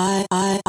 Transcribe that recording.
I, I.